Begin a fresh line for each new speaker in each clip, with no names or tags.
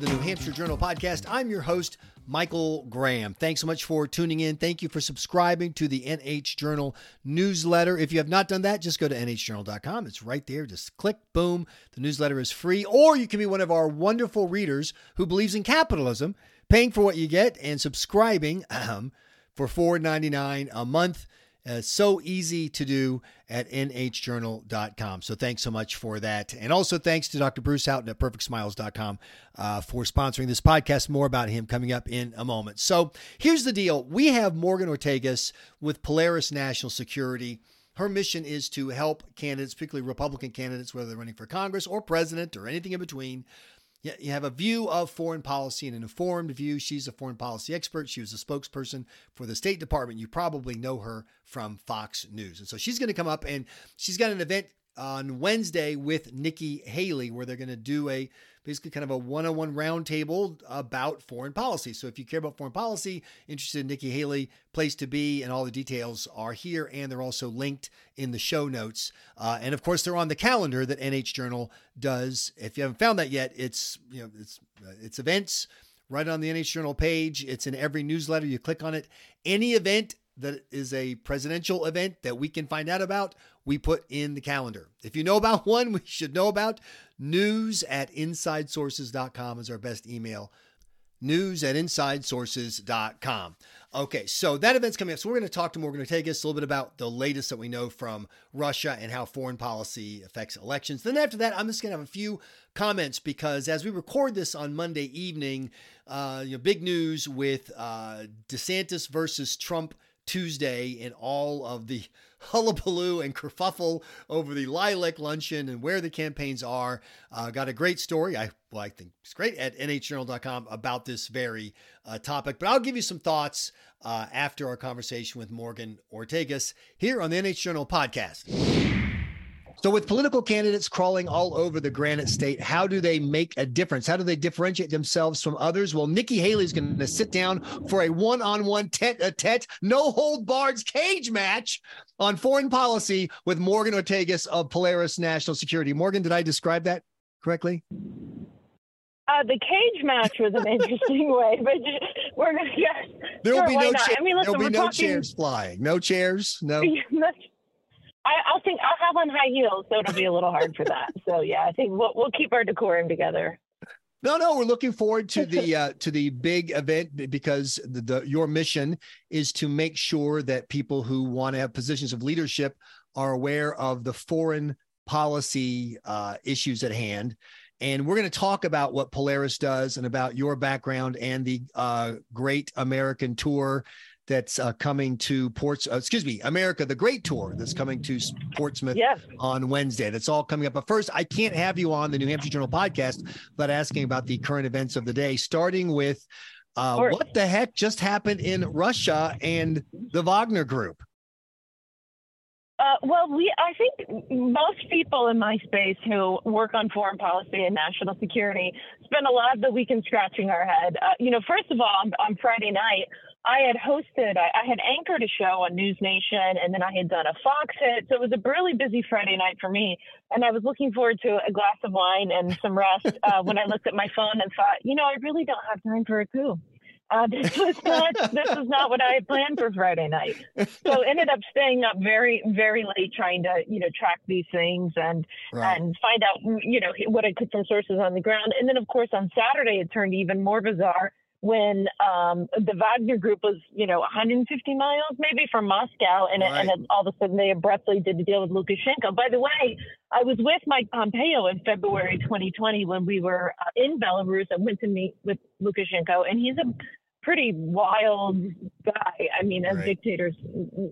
the New Hampshire Journal podcast. I'm your host, Michael Graham. Thanks so much for tuning in. Thank you for subscribing to the NH Journal newsletter. If you have not done that, just go to nhjournal.com. It's right there. Just click, boom. The newsletter is free. Or you can be one of our wonderful readers who believes in capitalism, paying for what you get and subscribing um, for $4.99 a month. Uh, so easy to do at nhjournal.com. So thanks so much for that. And also thanks to Dr. Bruce Houghton at perfectsmiles.com uh, for sponsoring this podcast. More about him coming up in a moment. So here's the deal we have Morgan Ortagus with Polaris National Security. Her mission is to help candidates, particularly Republican candidates, whether they're running for Congress or president or anything in between, you have a view of foreign policy and an informed view. She's a foreign policy expert. She was a spokesperson for the State Department. You probably know her from Fox News. And so she's going to come up and she's got an event on Wednesday with Nikki Haley where they're going to do a basically kind of a one-on-one roundtable about foreign policy. So if you care about foreign policy, interested in Nikki Haley, place to be, and all the details are here, and they're also linked in the show notes. Uh, and of course, they're on the calendar that NH Journal does. If you haven't found that yet, it's you know it's uh, it's events right on the NH Journal page. It's in every newsletter. You click on it. Any event that is a presidential event that we can find out about, we put in the calendar. If you know about one, we should know about news at insidesources.com is our best email. News at insidesources.com. Okay, so that event's coming up. So we're going to talk to Morgan Ortagus a little bit about the latest that we know from Russia and how foreign policy affects elections. Then after that, I'm just going to have a few comments because as we record this on Monday evening, uh, you know, big news with uh, DeSantis versus Trump Tuesday and all of the hullabaloo and kerfuffle over the lilac luncheon and where the campaigns are. Uh, got a great story. I well, I think it's great at nhjournal.com about this very uh, topic. But I'll give you some thoughts uh, after our conversation with Morgan Ortagus here on the NH Journal podcast. So, with political candidates crawling all over the Granite State, how do they make a difference? How do they differentiate themselves from others? Well, Nikki Haley is going to sit down for a one on one tete a tete, no hold barred cage match on foreign policy with Morgan Ortagus of Polaris National Security. Morgan, did I describe that correctly?
Uh, the cage match was an interesting way, but we're gonna yes.
There will sure, be no cha- I mean, listen, there'll be no talking... chairs flying. No chairs. No.
I, I'll think I'll have on high heels, so it'll be a little hard for that. So yeah, I think we'll we'll keep our decorum together.
No, no, we're looking forward to the uh, to the big event because the, the, your mission is to make sure that people who want to have positions of leadership are aware of the foreign policy uh, issues at hand. And we're going to talk about what Polaris does and about your background and the uh, Great American Tour that's uh, coming to Ports. Uh, excuse me, America the Great Tour that's coming to Portsmouth yes. on Wednesday. That's all coming up. But first, I can't have you on the New Hampshire Journal podcast without asking about the current events of the day, starting with uh, what the heck just happened in Russia and the Wagner Group.
Uh, well, we I think most people in my space who work on foreign policy and national security spend a lot of the weekend scratching our head. Uh, you know, first of all, on, on Friday night, I had hosted, I, I, had anchored a show on News Nation, and then I had done a Fox hit. So it was a really busy Friday night for me. And I was looking forward to a glass of wine and some rest uh, when I looked at my phone and thought, you know, I really don't have time for a coup. Uh, this was not this was not what I had planned for Friday night. So ended up staying up very very late trying to you know track these things and right. and find out you know what I could from sources on the ground. And then of course on Saturday it turned even more bizarre when um, the Wagner Group was, you know, 150 miles maybe from Moscow, and, right. and all of a sudden they abruptly did the deal with Lukashenko. By the way, I was with Mike Pompeo in February 2020 when we were uh, in Belarus and went to meet with Lukashenko, and he's a pretty wild guy. I mean, as right. dictators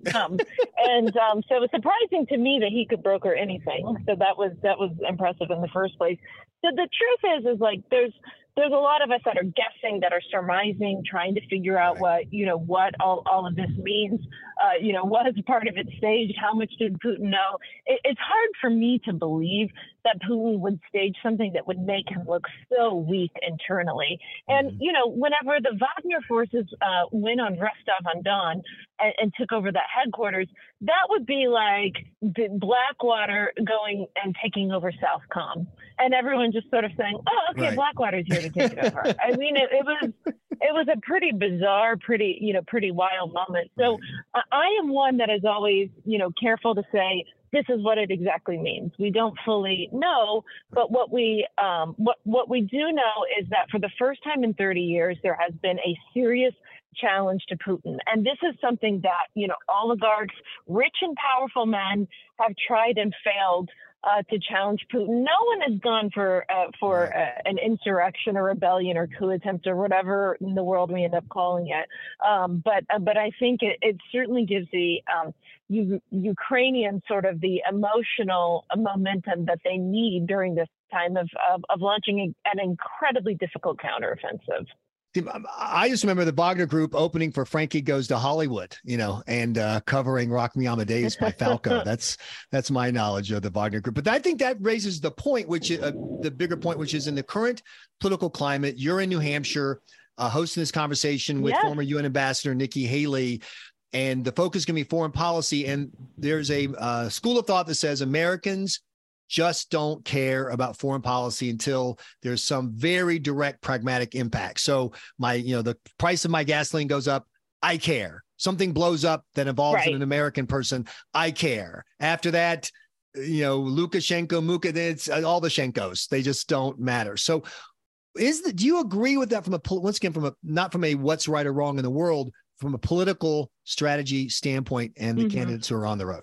come, and um, so it was surprising to me that he could broker anything. So that was that was impressive in the first place. So the truth is, is like there's there's a lot of us that are guessing, that are surmising, trying to figure out right. what you know what all, all of this means. Uh, you know, was part of it staged? How much did Putin know? It, it's hard for me to believe that Putin would stage something that would make him look so weak internally. And, mm-hmm. you know, whenever the Wagner forces uh, went on Rostov on Don and, and, took over that headquarters, that would be like Blackwater going and taking over Southcom. And everyone just sort of saying, oh, okay, right. Blackwater's here to take it over. I mean, it, it was it was a pretty bizarre, pretty, you know, pretty wild moment. So I am one that is always, you know, careful to say, this is what it exactly means. We don't fully know, but what we um, what what we do know is that for the first time in 30 years, there has been a serious challenge to Putin, and this is something that you know oligarchs, rich and powerful men, have tried and failed uh, to challenge Putin. No one has gone for uh, for uh, an insurrection or rebellion or coup attempt or whatever in the world we end up calling it. Um, but uh, but I think it, it certainly gives the um, U- Ukrainians sort of the emotional momentum that they need during this time of of, of launching an incredibly difficult counteroffensive.
I just remember the Wagner Group opening for Frankie Goes to Hollywood, you know, and uh, covering Rock Me Amadeus by Falco. that's that's my knowledge of the Wagner Group. But I think that raises the point, which uh, the bigger point, which is in the current political climate. You're in New Hampshire, uh, hosting this conversation with yes. former UN Ambassador Nikki Haley, and the focus is going to be foreign policy. And there's a uh, school of thought that says Americans just don't care about foreign policy until there's some very direct pragmatic impact. So my, you know, the price of my gasoline goes up, I care. Something blows up that involves right. an American person, I care. After that, you know, Lukashenko, Muka, it's uh, all the Shenkos. They just don't matter. So is the, do you agree with that from a once again from a not from a what's right or wrong in the world from a political strategy standpoint and the mm-hmm. candidates who are on the road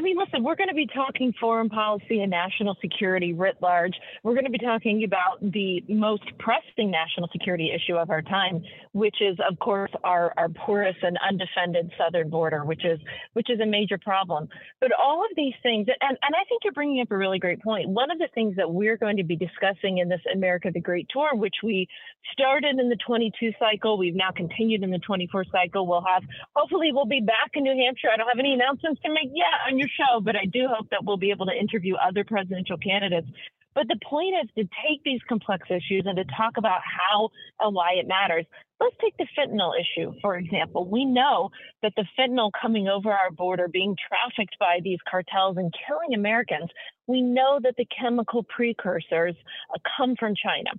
I mean, listen, we're going to be talking foreign policy and national security writ large. We're going to be talking about the most pressing national security issue of our time, which is, of course, our, our porous and undefended southern border, which is which is a major problem. But all of these things, and, and I think you're bringing up a really great point. One of the things that we're going to be discussing in this America the Great tour, which we started in the 22 cycle, we've now continued in the 24 cycle. We'll have, hopefully, we'll be back in New Hampshire. I don't have any announcements to make yeah, on your show, but I do hope that we'll be able to interview other presidential candidates. But the point is to take these complex issues and to talk about how and why it matters. Let's take the fentanyl issue, for example. We know that the fentanyl coming over our border, being trafficked by these cartels and killing Americans, we know that the chemical precursors uh, come from China.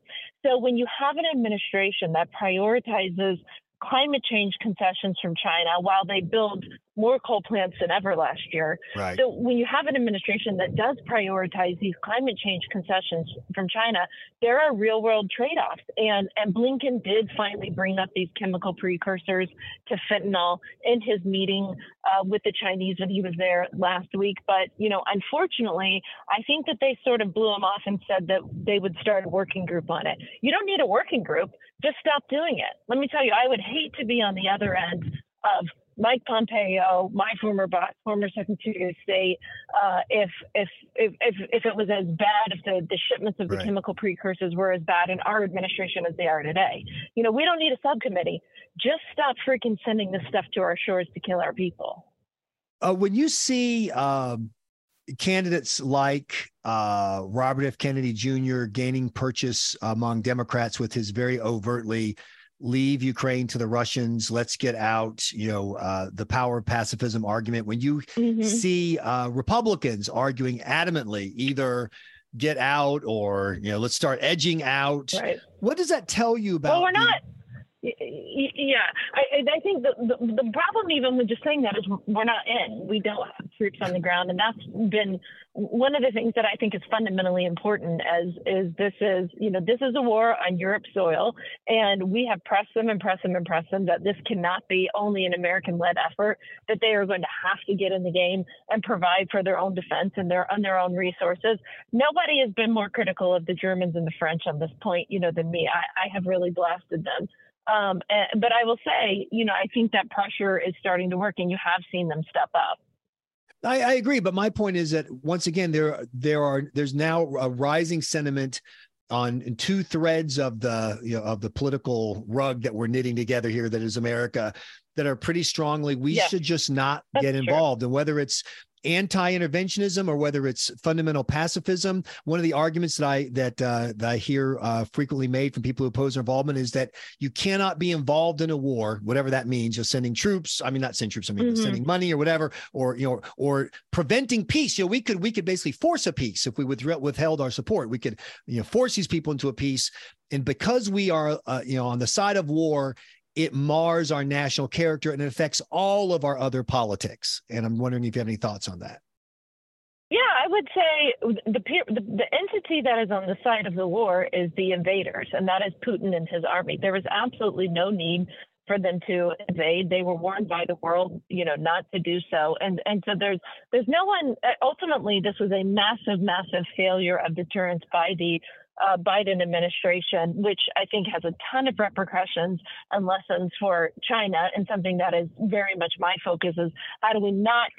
So when you have an administration that prioritizes climate change concessions from China while they build more coal plants than ever last year. Right. So when you have an administration that does prioritize these climate change concessions from China, there are real world trade-offs. And and Blinken did finally bring up these chemical precursors to fentanyl in his meeting uh, with the Chinese when he was there last week. But you know, unfortunately, I think that they sort of blew him off and said that they would start a working group on it. You don't need a working group. Just stop doing it. Let me tell you, I would hate to be on the other end of Mike Pompeo, my former boss, former Secretary of State, uh, if, if, if if if it was as bad, if the, the shipments of the right. chemical precursors were as bad in our administration as they are today, you know, we don't need a subcommittee. Just stop freaking sending this stuff to our shores to kill our people.
Uh, when you see um, candidates like uh, Robert F. Kennedy Jr. gaining purchase among Democrats with his very overtly leave Ukraine to the Russians. Let's get out, you know, uh, the power of pacifism argument. When you mm-hmm. see uh, Republicans arguing adamantly, either get out or, you know, let's start edging out. Right. What does that tell you about?
Well, we're not. Yeah, I, I think the, the, the problem even with just saying that is we're not in. We don't have troops on the ground, and that's been one of the things that I think is fundamentally important. As is this is you know this is a war on Europe's soil, and we have pressed them and pressed them and pressed them that this cannot be only an American-led effort. That they are going to have to get in the game and provide for their own defense and their on their own resources. Nobody has been more critical of the Germans and the French on this point, you know, than me. I, I have really blasted them. Um, and, but I will say, you know, I think that pressure is starting to work, and you have seen them step up.
I, I agree, but my point is that once again, there there are there's now a rising sentiment on two threads of the you know of the political rug that we're knitting together here that is America that are pretty strongly we
Yeah.
should just not
That's
get
true.
involved. And whether it's anti-interventionism or whether it's fundamental pacifism, one of the arguments that I that uh, that I hear uh, frequently made from people who oppose involvement is that you cannot be involved in a war, whatever that means. You're sending troops. I mean, not sending troops. I mean,
Mhm.
sending money or whatever, or you know, or preventing peace. You know, we could we could basically force a peace if we withheld our support. We could you know force these people into a peace, and because we are uh, you know on the side of war, it mars our national character and it affects all of our other politics. And I'm wondering if you have any thoughts on that.
Yeah, I would say the, the the entity that is on the side of the war is the invaders, and that is Putin and his army. There was absolutely no need for them to invade. They were warned by the world, you know, not to do so. And and so there's there's no one. Ultimately, this was a massive, massive failure of deterrence by the uh, Biden administration, which I think has a ton of repercussions and lessons for China. And something that is very much my focus is how do we not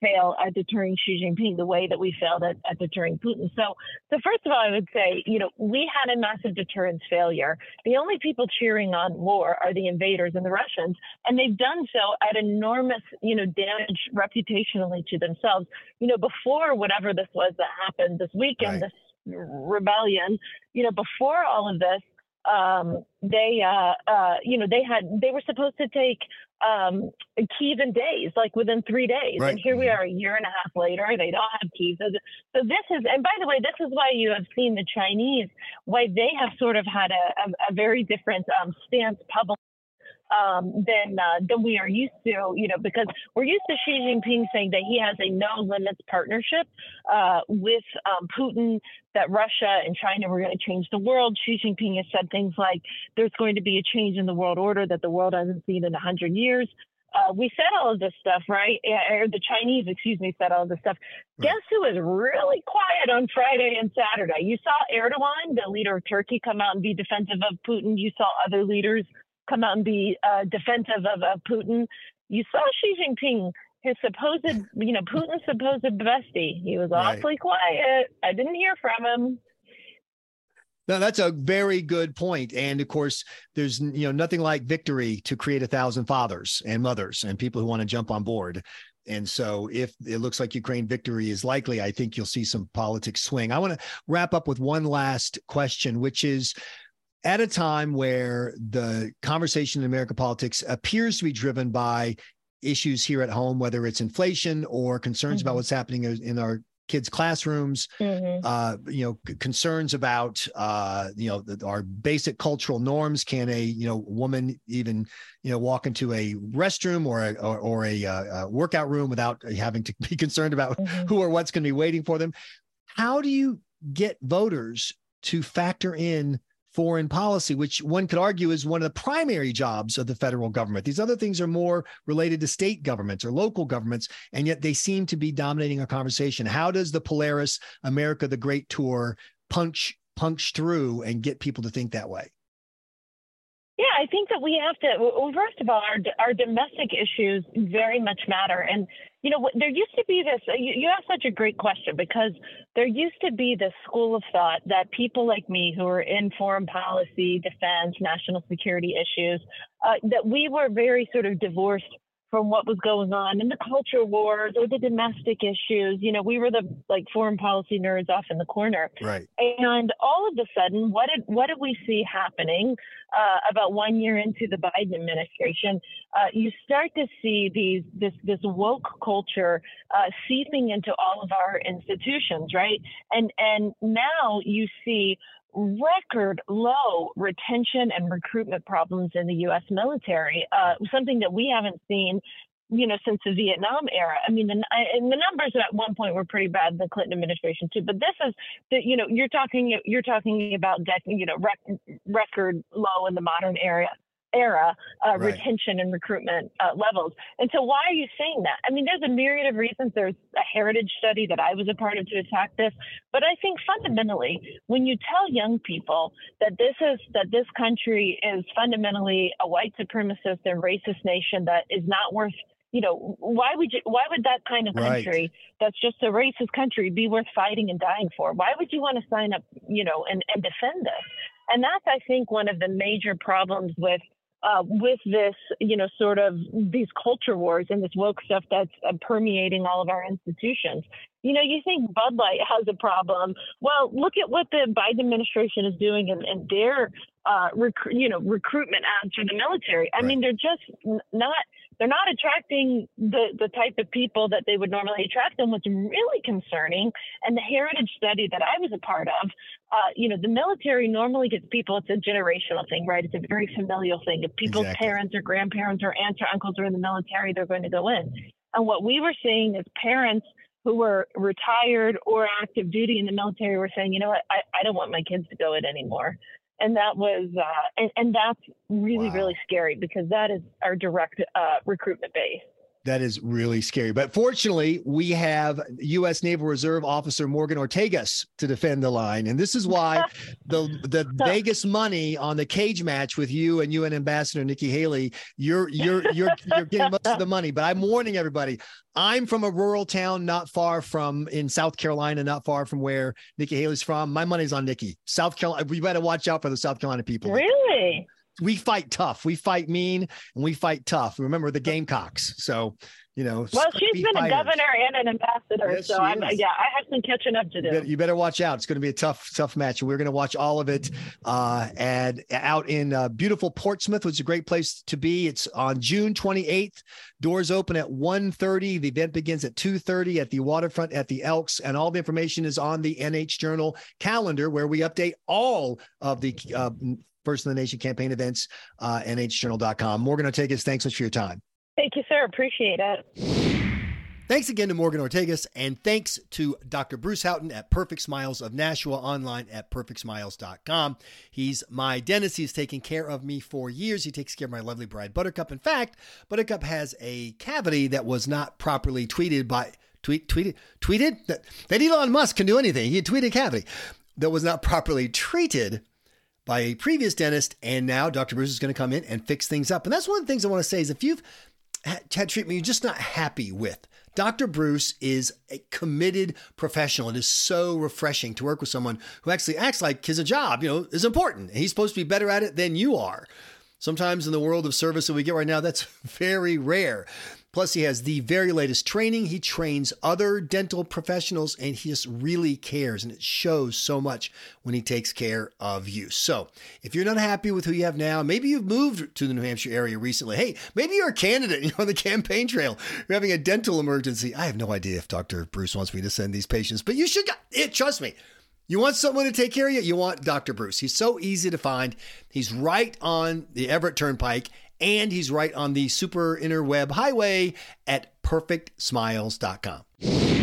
fail at deterring Xi Jinping the way that we failed at, at deterring Putin. So, so first of all, I would say, you know, we had a massive deterrence failure. The only people cheering on war are the invaders and the Russians, and they've done so at enormous, you know, damage reputationally to themselves. You know, before whatever this was that happened this weekend,
Right.
this rebellion, you know, before all of this, um, they, uh, uh, you know, they had, they were supposed to take um, Kiev in days, like within three days.
Right.
And here we are a year and a half later, they don't have Kiev. So, so this is, and by the way, this is why you have seen the Chinese, why they have sort of had a, a, a very different um, stance publicly um, than uh, than we are used to, you know, because we're used to Xi Jinping saying that he has a no limits partnership uh, with um, Putin, that Russia and China were going to change the world. Xi Jinping has said things like there's going to be a change in the world order that the world hasn't seen in 100 years. Uh, we said all of this stuff, right? Or the Chinese, excuse me, said all of this stuff. Guess who was really quiet on Friday and Saturday? You saw Erdogan, the leader of Turkey, come out and be defensive of Putin. You saw other leaders come out and be uh, defensive of, of Putin. You saw Xi Jinping, his supposed, you know, Putin's supposed bestie. He was
Right.
awfully quiet. I didn't hear from him.
No, that's a very good point. And of course, there's you know nothing like victory to create a thousand fathers and mothers and people who want to jump on board. And so, if it looks like Ukraine victory is likely, I think you'll see some politics swing. I want to wrap up with one last question, which is at a time where the conversation in American politics appears to be driven by issues here at home, whether it's inflation or concerns about
Mhm.
what's happening in our kids' classrooms,
Mm-hmm.
uh, you know, c- concerns about, uh, you know, the, our basic cultural norms. Can a, you know, woman even, you know, walk into a restroom or a, or, or a, uh, workout room without having to be concerned about
Mhm.
who or what's going to be waiting for them? How do you get voters to factor in foreign policy, which one could argue is one of the primary jobs of the federal government? These other things are more related to state governments or local governments and yet they seem to be dominating our conversation. How does the Polaris America the Great Tour punch punch through and get people to think that way?
Yeah, I think that we have to. Well, first of all, our our domestic issues very much matter, and you know, there used to be this. You, you asked such a great question because there used to be this school of thought that people like me, who are in foreign policy, defense, national security issues, uh, that we were very sort of divorced from what was going on in the culture wars or the domestic issues. You know, we were the like foreign policy nerds off in the corner.
Right.
And all of a sudden, what did what did we see happening uh, about one year into the Biden administration? Uh, you start to see these this this woke culture uh, seeping into all of our institutions, right? And and now you see record low retention and recruitment problems in the U.S. military, uh, something that we haven't seen you know, since the Vietnam era. I mean, the, and the numbers at one point were pretty bad in the Clinton administration too. But this is you know, you're talking, you're talking about, you know, rec- record low in the modern era era uh,
Right.
retention and recruitment uh, levels. And so, why are you saying that? I mean, there's a myriad of reasons. There's a heritage study that I was a part of to attack this, but I think fundamentally, when you tell young people that this is that this country is fundamentally a white supremacist and racist nation that is not worth you know why would you why would that kind of
Right.
country that's just a racist country be worth fighting and dying for why would you want to sign up you know and, and defend this and that's i think one of the major problems with uh, with this, you know, sort of these culture wars and this woke stuff that's uh, permeating all of our institutions. You know, you think Bud Light has a problem. Well, look at what the Biden administration is doing and, and their, uh, rec- you know, recruitment ads for the military. I right. mean, they're just not they're not attracting the, the type of people that they would normally attract. And what's really concerning, and the heritage study that I was a part of, uh, you know, the military normally gets people, it's a generational thing, right? It's a very familial thing. If people's exactly. parents or grandparents or aunts or uncles are in the military, they're going to go in. And what we were seeing is parents who were retired or active duty in the military were saying, you know what, I, I don't want my kids to go in anymore and that was uh, and, and that's really wow. really scary because that is our direct uh, recruitment base
that is really scary. But fortunately, we have U.S. Naval Reserve Officer Morgan Ortagus to defend the line, and this is why the the Vegas money on the cage match with you and UN Ambassador Nikki Haley, you're you're you're you're getting most of the money. But I'm warning everybody. I'm from a rural town not far from in South Carolina, not far from where Nikki Haley's from. My money's on Nikki. South Carolina. We better watch out for the South Carolina people.
Really?
We fight tough. We fight mean and we fight tough. Remember the Gamecocks. So, you know.
Well, she's been fighters. a governor and an ambassador. Yes, so I'm, yeah, I have some catching up to do.
You better, you better, watch out. It's going to be a tough, tough match. We're going to watch all of it uh, and out in uh, beautiful Portsmouth, which is a great place to be. It's on June 28th. Doors open at 1.30. The event begins at 2.30 at the waterfront at the Elks. And all the information is on the NH Journal calendar where we update all of the uh, First in the Nation campaign events, uh, nhjournal.com. Morgan Ortagus, thanks much for your time.
Thank you, sir. Appreciate it.
Thanks again to Morgan Ortagus, and thanks to Dr. Bruce Houghton at Perfect Smiles of Nashua online at perfectsmiles.com. He's my dentist. He's taken care of me for years. He takes care of my lovely bride, Buttercup. In fact, Buttercup has a cavity that was not properly tweeted by tweet tweeted tweeted that, that Elon Musk can do anything. He tweeted cavity that was not properly treated by a previous dentist, and now Dr. Bruce is going to come in and fix things up. And that's one of the things I want to say is if you've had treatment you're just not happy with, Dr. Bruce is a committed professional. It is so refreshing to work with someone who actually acts like his job, you know, is important. He's supposed to be better at it than you are. Sometimes in the world of service that we get right now, that's very rare. Plus, he has the very latest training. He trains other dental professionals and he just really cares. And it shows so much when he takes care of you. So, if you're not happy with who you have now, maybe you've moved to the New Hampshire area recently. Hey, maybe you're a candidate you're on the campaign trail. You're having a dental emergency. I have no idea if Dr. Bruce wants me to send these patients, but you should, it, trust me. You want someone to take care of you? You want Dr. Bruce. He's so easy to find. He's right on the Everett Turnpike and he's right on the super interweb highway at perfectsmiles.com.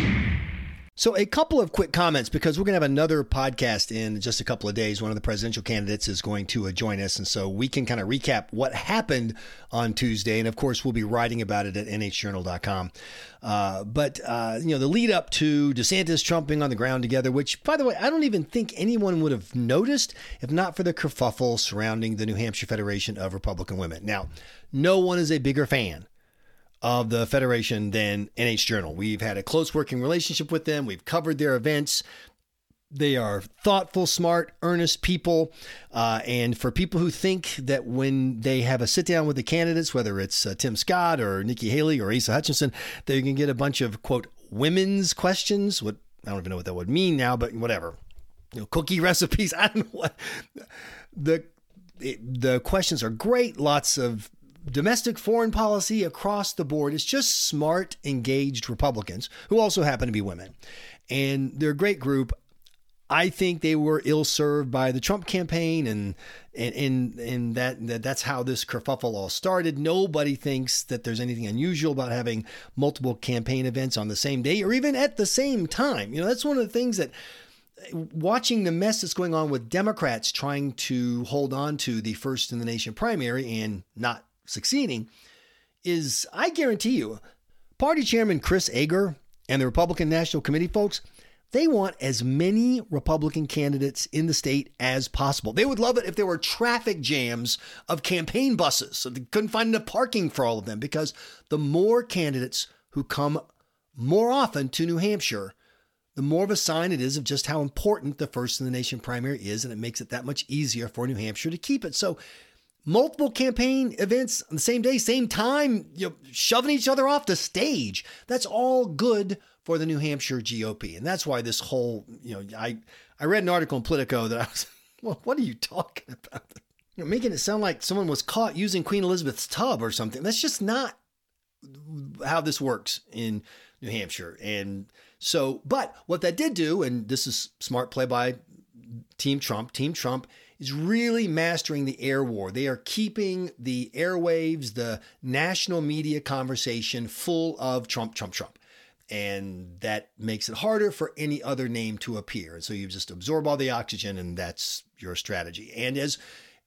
So, a couple of quick comments because we're going to have another podcast in just a couple of days. One of the presidential candidates is going to uh, join us. And so we can kind of recap what happened on Tuesday. And of course, we'll be writing about it at nhjournal.com. Uh, but, uh, you know, the lead up to DeSantis trumping on the ground together, which, by the way, I don't even think anyone would have noticed if not for the kerfuffle surrounding the New Hampshire Federation of Republican Women. Now, no one is a bigger fan of the Federation than NH Journal. We've had a close working relationship with them, we've covered their events. They are thoughtful, smart, earnest people. Uh, and for people who think that when they have a sit down with the candidates, whether it's uh, Tim Scott or Nikki Haley or Asa Hutchinson, they can get a bunch of, quote, women's questions. What I don't even know what that would mean now, but whatever. You know, cookie recipes. I don't know what. The, the questions are great. Lots of domestic foreign policy across the board is just smart, engaged Republicans who also happen to be women. And they're a great group. I think they were ill served by the Trump campaign, and and and, and that, that that's how this kerfuffle all started. Nobody thinks that there's anything unusual about having multiple campaign events on the same day or even at the same time. You know, that's one of the things that watching the mess that's going on with Democrats trying to hold on to the first in the nation primary and not succeeding is, I guarantee you, Party Chairman Chris Ager and the Republican National Committee folks, they want as many Republican candidates in the state as possible. They would love it if there were traffic jams of campaign buses so they couldn't find enough parking for all of them because the more candidates who come more often to New Hampshire, the more of a sign it is of just how important the first in the nation primary is, and it makes it that much easier for New Hampshire to keep it. So multiple campaign events on the same day, same time, you know, shoving each other off the stage. That's all good for the New Hampshire GOP. And that's why this whole, you know, I, I read an article in Politico that I was, well, what are you talking about? You know, making it sound like someone was caught using Queen Elizabeth's tub or something. That's just not how this works in New Hampshire. And so, but what that did do, and this is smart play by Team Trump, Team Trump is really mastering the air war. They are keeping the airwaves, the national media conversation full of Trump, Trump, Trump. And that makes it harder for any other name to appear. And so you just absorb all the oxygen, and that's your strategy. And as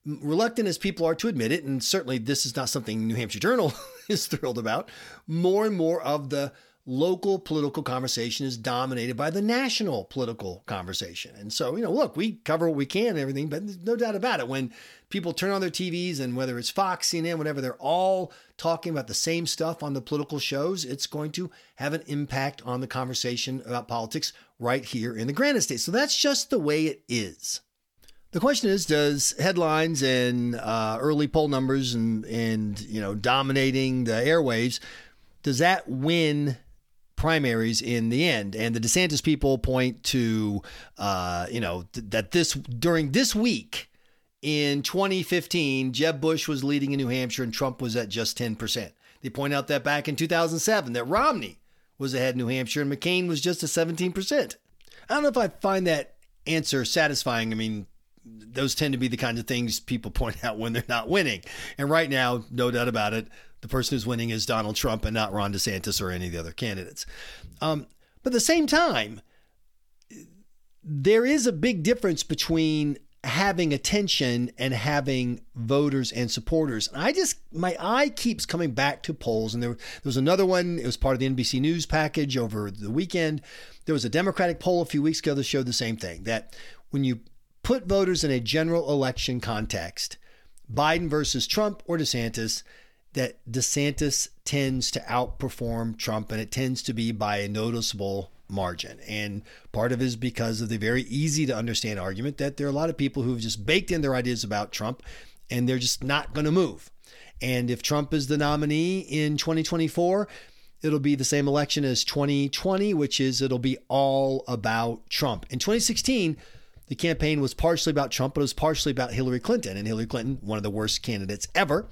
reluctant as people are to admit it, and certainly this is not something New Hampshire Journal is thrilled about, more and more of the local political conversation is dominated by the national political conversation. And so, you know, look, we cover what we can and everything, but no doubt about it. When people turn on their TVs and whether it's Fox, CNN, whatever, they're all talking about the same stuff on the political shows, it's going to have an impact on the conversation about politics right here in the Granite State. So that's just the way it is. The question is, does headlines and uh, early poll numbers and and you know dominating the airwaves, does that win primaries in the end. And the DeSantis people point to, uh, you know, th- that this during this week in 2015, Jeb Bush was leading in New Hampshire and Trump was at just 10%. They point out that back in 2007, that Romney was ahead in New Hampshire and McCain was just at 17%. I don't know if I find that answer satisfying. I mean, those tend to be the kinds of things people point out when they're not winning. And right now, no doubt about it, the person who's winning is Donald Trump and not Ron DeSantis or any of the other candidates. Um, but at the same time, there is a big difference between having attention and having voters and supporters. I just my eye keeps coming back to polls, and there, there was another one. It was part of the NBC News package over the weekend. There was a Democratic poll a few weeks ago that showed the same thing. That when you put voters in a general election context, Biden versus Trump or DeSantis, that DeSantis tends to outperform Trump, and it tends to be by a noticeable margin. And part of it is because of the very easy to understand argument that there are a lot of people who've just baked in their ideas about Trump and they're just not going to move. And if Trump is the nominee in 2024, it'll be the same election as 2020, which is it'll be all about Trump. In 2016, the campaign was partially about Trump, but it was partially about Hillary Clinton. And Hillary Clinton, one of the worst candidates ever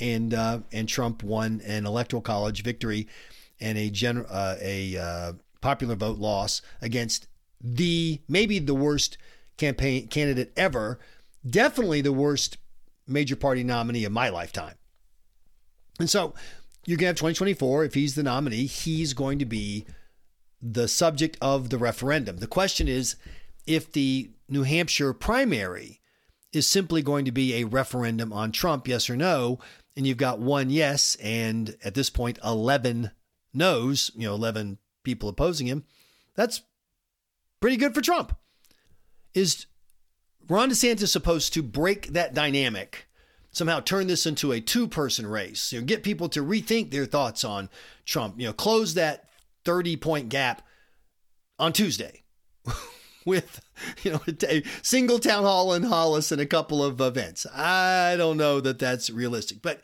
and uh, and Trump won an electoral college victory and a gen- uh, a uh, popular vote loss against the maybe the worst campaign candidate ever, definitely the worst major party nominee of my lifetime. And so you're going to have 2024. If he's the nominee, he's going to be the subject of the referendum. The question is if the New Hampshire primary is simply going to be a referendum on Trump, yes or no, and you've got one yes and at this point 11 no's, you know, 11 people opposing him, that's pretty good for Trump. Is Ron DeSantis supposed to break that dynamic, somehow turn this into a two person race, you know, get people to rethink their thoughts on Trump, you know, close that 30 point gap on Tuesday? with you know a single town hall in Hollis and a couple of events. I don't know that that's realistic, but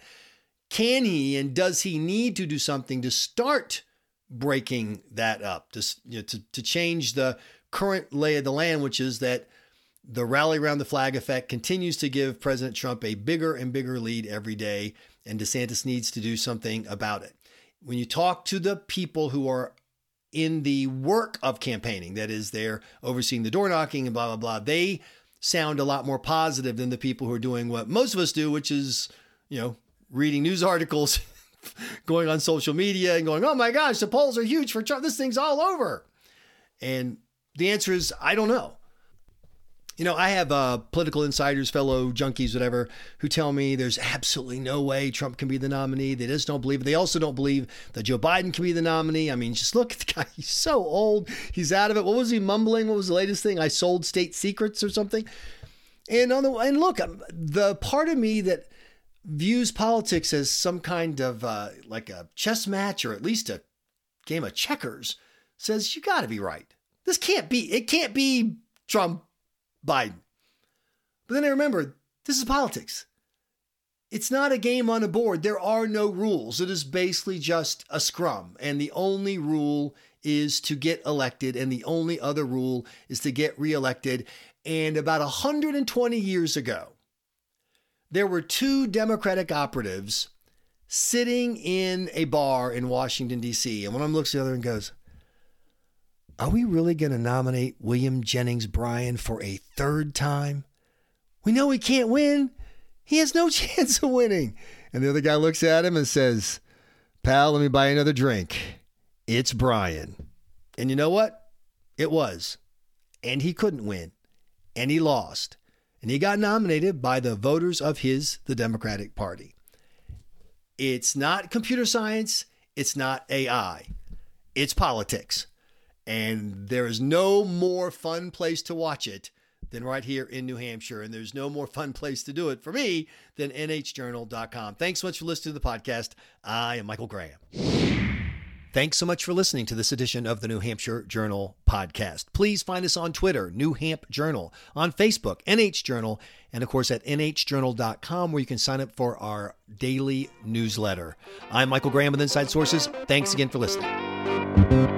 can he and does he need to do something to start breaking that up to you know, to to change the current lay of the land, which is that the rally around the flag effect continues to give President Trump a bigger and bigger lead every day, and DeSantis needs to do something about it. When you talk to the people who are in the work of campaigning, that is, they're overseeing the door knocking and blah, blah, blah, they sound a lot more positive than the people who are doing what most of us do, which is, you know, reading news articles, going on social media and going, oh my gosh, the polls are huge for Trump. This thing's all over. And the answer is, I don't know. You know, I have uh, political insiders, fellow junkies, whatever, who tell me there's absolutely no way Trump can be the nominee. They just don't believe it. They also don't believe that Joe Biden can be the nominee. I mean, just look at the guy. He's so old. He's out of it. What was he mumbling? What was the latest thing? I sold state secrets or something. And on the and look, um, the part of me that views politics as some kind of uh, like a chess match or at least a game of checkers says you got to be right. This can't be. It can't be Trump Biden. But then I remember this is politics. it's not a game on a board. There are no rules. It is basically just a scrum. And the only rule is to get elected, and the only other rule is to get reelected. And about 120 years ago, there were two Democratic operatives sitting in a bar in Washington, D.C. And one of them looks at the other and goes, Are we really going to nominate William Jennings Bryan for a third time? We know he can't win. He has no chance of winning. And the other guy looks at him and says, Pal, let me buy another drink. It's Bryan. And you know what? It was. And he couldn't win. And he lost. And he got nominated by the voters of his, the Democratic Party. It's not computer science. It's not AI. It's politics. And there is no more fun place to watch it than right here in New Hampshire. And there's no more fun place to do it for me than nhjournal.com. Thanks so much for listening to the podcast. I am Michael Graham. Thanks so much for listening to this edition of the New Hampshire Journal podcast. Please find us on Twitter, New Hamp Journal, on Facebook, NH Journal, and of course at nhjournal.com where you can sign up for our daily newsletter. I'm Michael Graham with Inside Sources. Thanks again for listening.